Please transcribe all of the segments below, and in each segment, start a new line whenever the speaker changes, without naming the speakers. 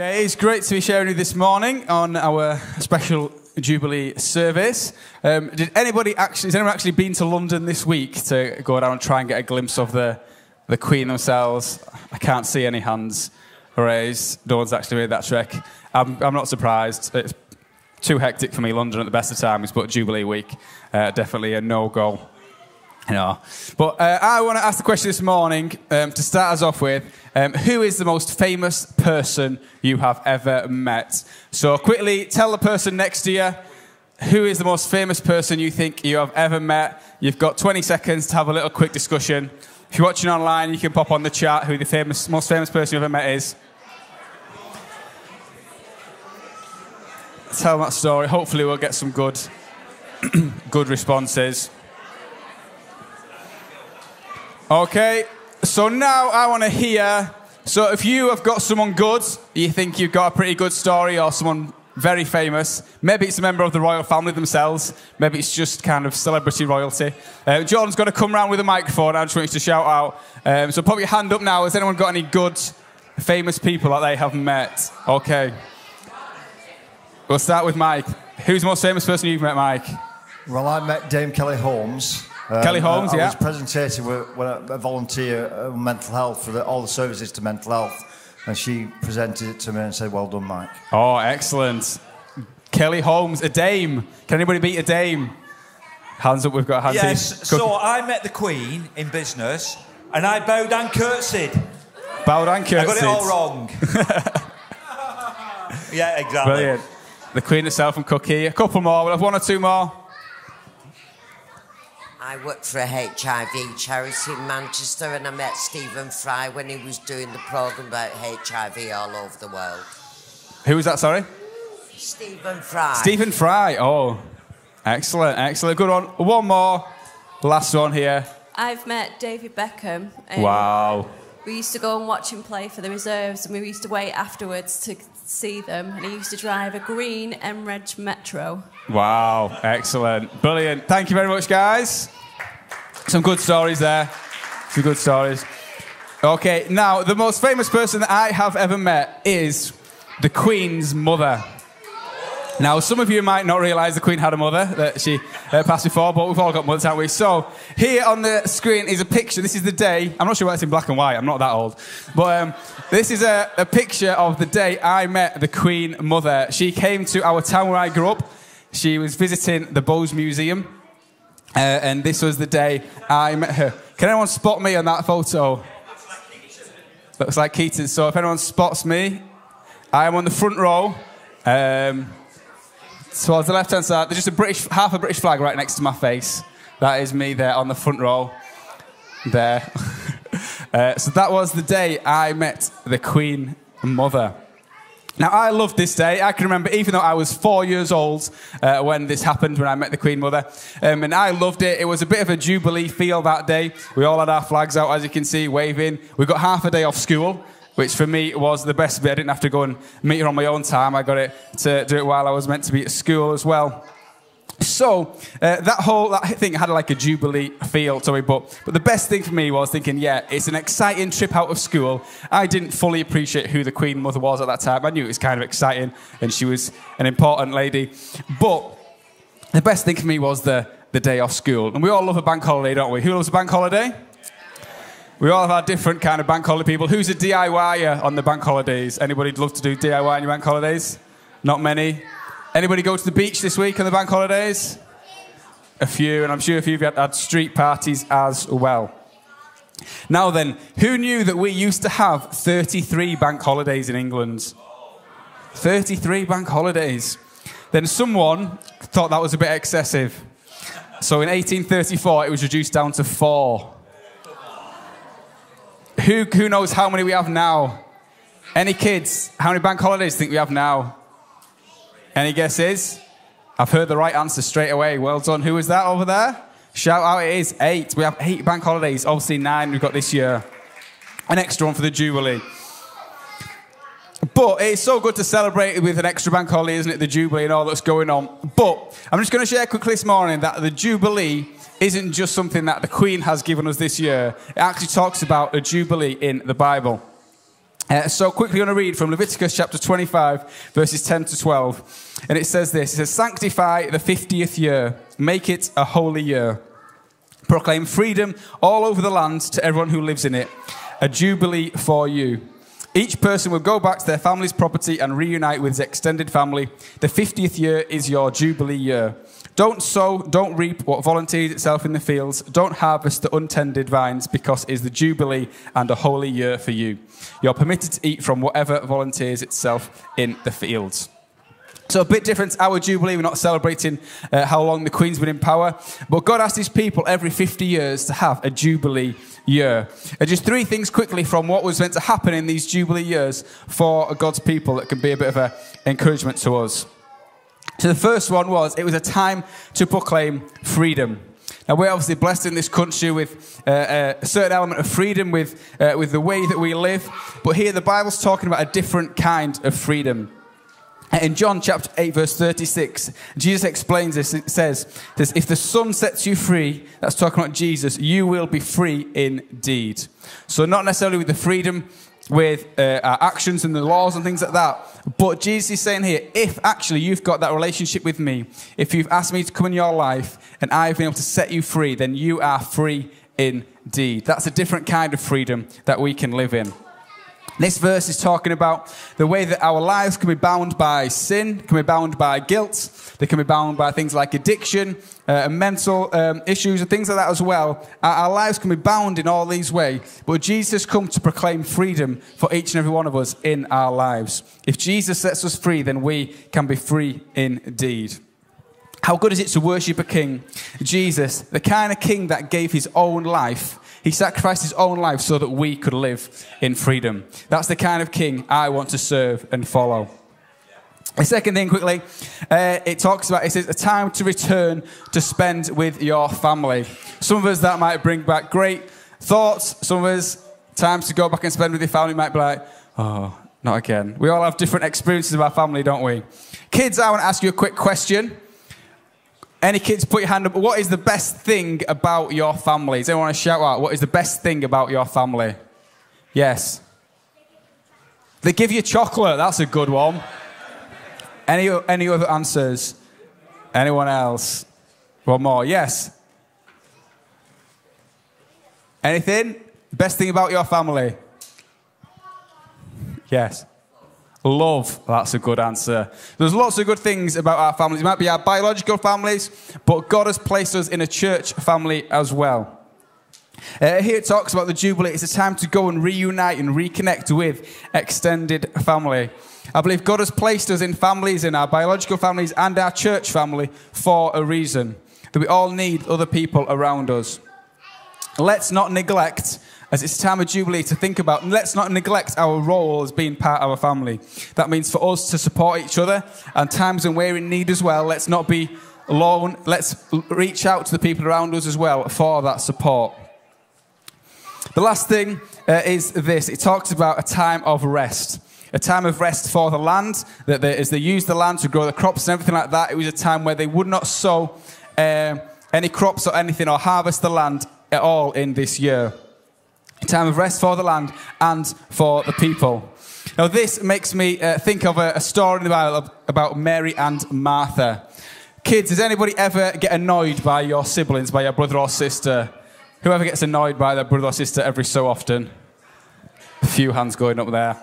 Okay, it's great to be sharing you this morning on our special Jubilee service. Um, did anybody actually, has anyone actually been to London this week to go down and try and get a glimpse of the, the Queen themselves? I can't see any hands raised. No one's actually made that trek. I'm, I'm not surprised. It's too hectic for me, London at the best of times, but Jubilee week, uh, definitely a no go. You know. But uh, I want to ask the question this morning um, to start us off with um, Who is the most famous person you have ever met? So, quickly tell the person next to you who is the most famous person you think you have ever met. You've got 20 seconds to have a little quick discussion. If you're watching online, you can pop on the chat who the famous, most famous person you've ever met is. Tell that story. Hopefully, we'll get some good, good responses. Okay, so now I want to hear. So if you have got someone good, you think you've got a pretty good story, or someone very famous, maybe it's a member of the royal family themselves, maybe it's just kind of celebrity royalty. Uh, Jordan's going to come around with a microphone. I just want you to shout out. Um, so put your hand up now. Has anyone got any good, famous people that they have met? Okay. We'll start with Mike. Who's the most famous person you've met, Mike?
Well, I met Dame Kelly Holmes. Um,
Kelly Holmes,
I, I
yeah.
was presentating with, a I, a volunteer uh, mental health for the, all the services to mental health, and she presented it to me and said, "Well done, Mike."
Oh, excellent. Kelly Holmes, a dame. Can anybody beat a dame? Hands up, we've got hands
Yes,
in.
so I met the Queen in business and I bowed and curtsied.
Bowed and curtsied.
I got it all wrong. yeah, exactly.
Brilliant. The Queen herself and Cookie. A couple more. We'll have one or two more.
I worked for a HIV charity in Manchester and I met Stephen Fry when he was doing the programme about HIV all over the world.
Who was that, sorry?
Stephen Fry.
Stephen Fry. Oh, excellent, excellent. Good one. One more. Last one here.
I've met David Beckham. and
Wow.
We used to go and watch him play for the reserves, and we used to wait afterwards to see them. And he used to drive a green M-reg Metro.
Wow. Excellent. Brilliant. Thank you very much, guys. Some good stories there. Some good stories. Okay, now, the most famous person that I have ever met is the Queen's mother. Now, some of you might not realise the Queen had a mother that she uh, passed before, but we've all got mothers, haven't we? So, here on the screen is a picture. This is the day. I'm not sure why it's in black and white. I'm not that old. But um, this is a, a picture of the day I met the Queen mother. She came to our town where I grew up. She was visiting the Bowes Museum. Uh, and this was the day I met her. Can anyone spot me on that photo? Looks like Keaton. So if anyone spots me, I am on the front row. Um, towards the left hand side, there's just a British, half a British flag right next to my face. That is me there on the front row. There. uh, so that was the day I met the Queen Mother. Now, I love this day. I can remember, even though I was four years old uh, when this happened, when I met the Queen Mother, um, and I loved it. It was a bit of a jubilee feel that day. We all had our flags out, as you can see, waving. We got half a day off school, which for me was the best bit. I didn't have to go and meet her on my own time. I got it to do it while I was meant to be at school as well. So uh, that whole that thing had like a jubilee feel to it, but but the best thing for me was thinking, yeah, it's an exciting trip out of school. I didn't fully appreciate who the Queen Mother was at that time. I knew it was kind of exciting, and she was an important lady, but the best thing for me was the the day off school. And we all love a bank holiday, don't we? Who loves a bank holiday? We all have our different kind of bank holiday people. Who's a DIYer on the bank holidays? Anybody love to do DIY on your bank holidays? Not many. Anybody go to the beach this week on the bank holidays? A few, and I'm sure a few of you had, had street parties as well. Now then, who knew that we used to have 33 bank holidays in England? 33 bank holidays. Then someone thought that was a bit excessive. So in 1834, it was reduced down to four. Who, who knows how many we have now? Any kids? How many bank holidays think we have now? Any guesses? I've heard the right answer straight away. Well done. Who is that over there? Shout out, it is eight. We have eight bank holidays. Obviously, nine we've got this year. An extra one for the Jubilee. But it's so good to celebrate with an extra bank holiday, isn't it? The Jubilee and all that's going on. But I'm just going to share quickly this morning that the Jubilee isn't just something that the Queen has given us this year. It actually talks about a Jubilee in the Bible. Uh, so quickly, I'm going to read from Leviticus chapter 25, verses 10 to 12. And it says this It says, Sanctify the 50th year, make it a holy year. Proclaim freedom all over the land to everyone who lives in it, a jubilee for you. Each person will go back to their family's property and reunite with his extended family. The 50th year is your jubilee year. Don't sow, don't reap what volunteers itself in the fields. Don't harvest the untended vines because it is the jubilee and a holy year for you. You're permitted to eat from whatever volunteers itself in the fields. So a bit different. Our Jubilee, we're not celebrating uh, how long the Queen's been in power, but God asked His people every 50 years to have a Jubilee year. And just three things quickly from what was meant to happen in these Jubilee years for God's people that can be a bit of an encouragement to us. So the first one was it was a time to proclaim freedom. Now we're obviously blessed in this country with uh, a certain element of freedom with uh, with the way that we live, but here the Bible's talking about a different kind of freedom. In John chapter 8, verse 36, Jesus explains this. It says, this, If the Son sets you free, that's talking about Jesus, you will be free indeed. So, not necessarily with the freedom with uh, our actions and the laws and things like that, but Jesus is saying here, if actually you've got that relationship with me, if you've asked me to come in your life and I've been able to set you free, then you are free indeed. That's a different kind of freedom that we can live in. This verse is talking about the way that our lives can be bound by sin, can be bound by guilt, they can be bound by things like addiction uh, and mental um, issues and things like that as well. Our, our, lives can be bound in all these ways, but Jesus come to proclaim freedom for each and every one of us in our lives. If Jesus sets us free, then we can be free indeed. How good is it to worship a king, Jesus, the kind of king that gave his own life he sacrificed his own life so that we could live in freedom. That's the kind of king I want to serve and follow. The second thing, quickly, uh, it talks about it says a time to return to spend with your family. Some of us that might bring back great thoughts. Some of us times to go back and spend with your family might be like, oh, not again. We all have different experiences of our family, don't we? Kids, I want to ask you a quick question. Any kids, put your hand up. What is the best thing about your family? Does anyone want to shout out? What is the best thing about your family? Yes. They give you chocolate. That's a good one. Any, any other answers? Anyone else? One more. Yes. Anything? Best thing about your family? Yes. Love, that's a good answer. There's lots of good things about our families. It might be our biological families, but God has placed us in a church family as well. Uh, here it talks about the Jubilee. It's a time to go and reunite and reconnect with extended family. I believe God has placed us in families, in our biological families and our church family for a reason. That we all need other people around us. Let's not neglect as it's time of Jubilee to think about, let's not neglect our role as being part of our family. That means for us to support each other and times when we're in need as well, let's not be alone. Let's reach out to the people around us as well for that support. The last thing uh, is this it talks about a time of rest. A time of rest for the land, that they, as they used the land to grow the crops and everything like that, it was a time where they would not sow uh, any crops or anything or harvest the land at all in this year time of rest for the land and for the people. Now, this makes me uh, think of a, a, story in the Bible about Mary and Martha. Kids, does anybody ever get annoyed by your siblings, by your brother or sister? Whoever gets annoyed by their brother or sister every so often? A few hands going up there.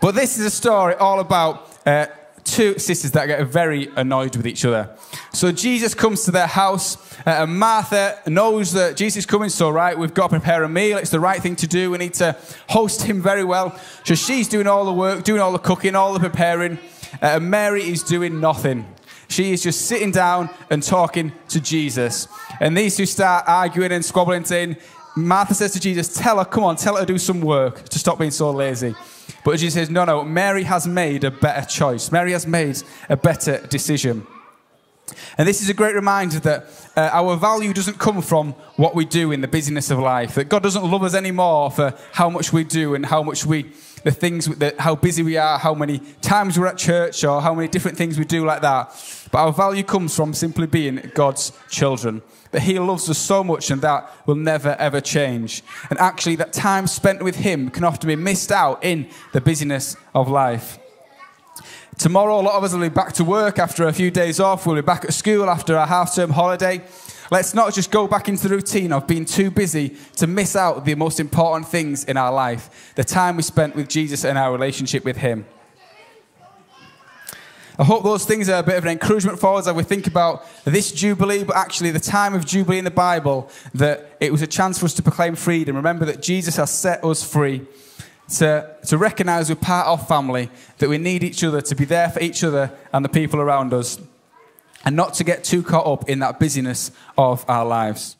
But this is a story all about uh, two sisters that get very annoyed with each other. So Jesus comes to their house, uh, and Martha knows that Jesus is coming, so right, we've got to prepare a meal. It's the right thing to do. We need to host him very well. So she's doing all the work, doing all the cooking, all the preparing, uh, and Mary is doing nothing. She is just sitting down and talking to Jesus. And these two start arguing and squabbling, saying, Martha says to Jesus, Tell her, come on, tell her to do some work to stop being so lazy. But Jesus says, No, no, Mary has made a better choice. Mary has made a better decision. And this is a great reminder that uh, our value doesn't come from what we do in the busyness of life. That God doesn't love us anymore for how much we do and how much we, the things, that, how busy we are, how many times we're at church, or how many different things we do like that. But our value comes from simply being God's children. That He loves us so much and that will never ever change. And actually, that time spent with Him can often be missed out in the busyness of life. Tomorrow, a lot of us will be back to work after a few days off. We'll be back at school after our half term holiday. Let's not just go back into the routine of being too busy to miss out the most important things in our life the time we spent with Jesus and our relationship with Him. I hope those things are a bit of an encouragement for us as we think about this Jubilee, but actually the time of Jubilee in the Bible, that it was a chance for us to proclaim freedom. Remember that Jesus has set us free to, to recognize we're part of family, that we need each other, to be there for each other and the people around us, and not to get too caught up in that busyness of our lives.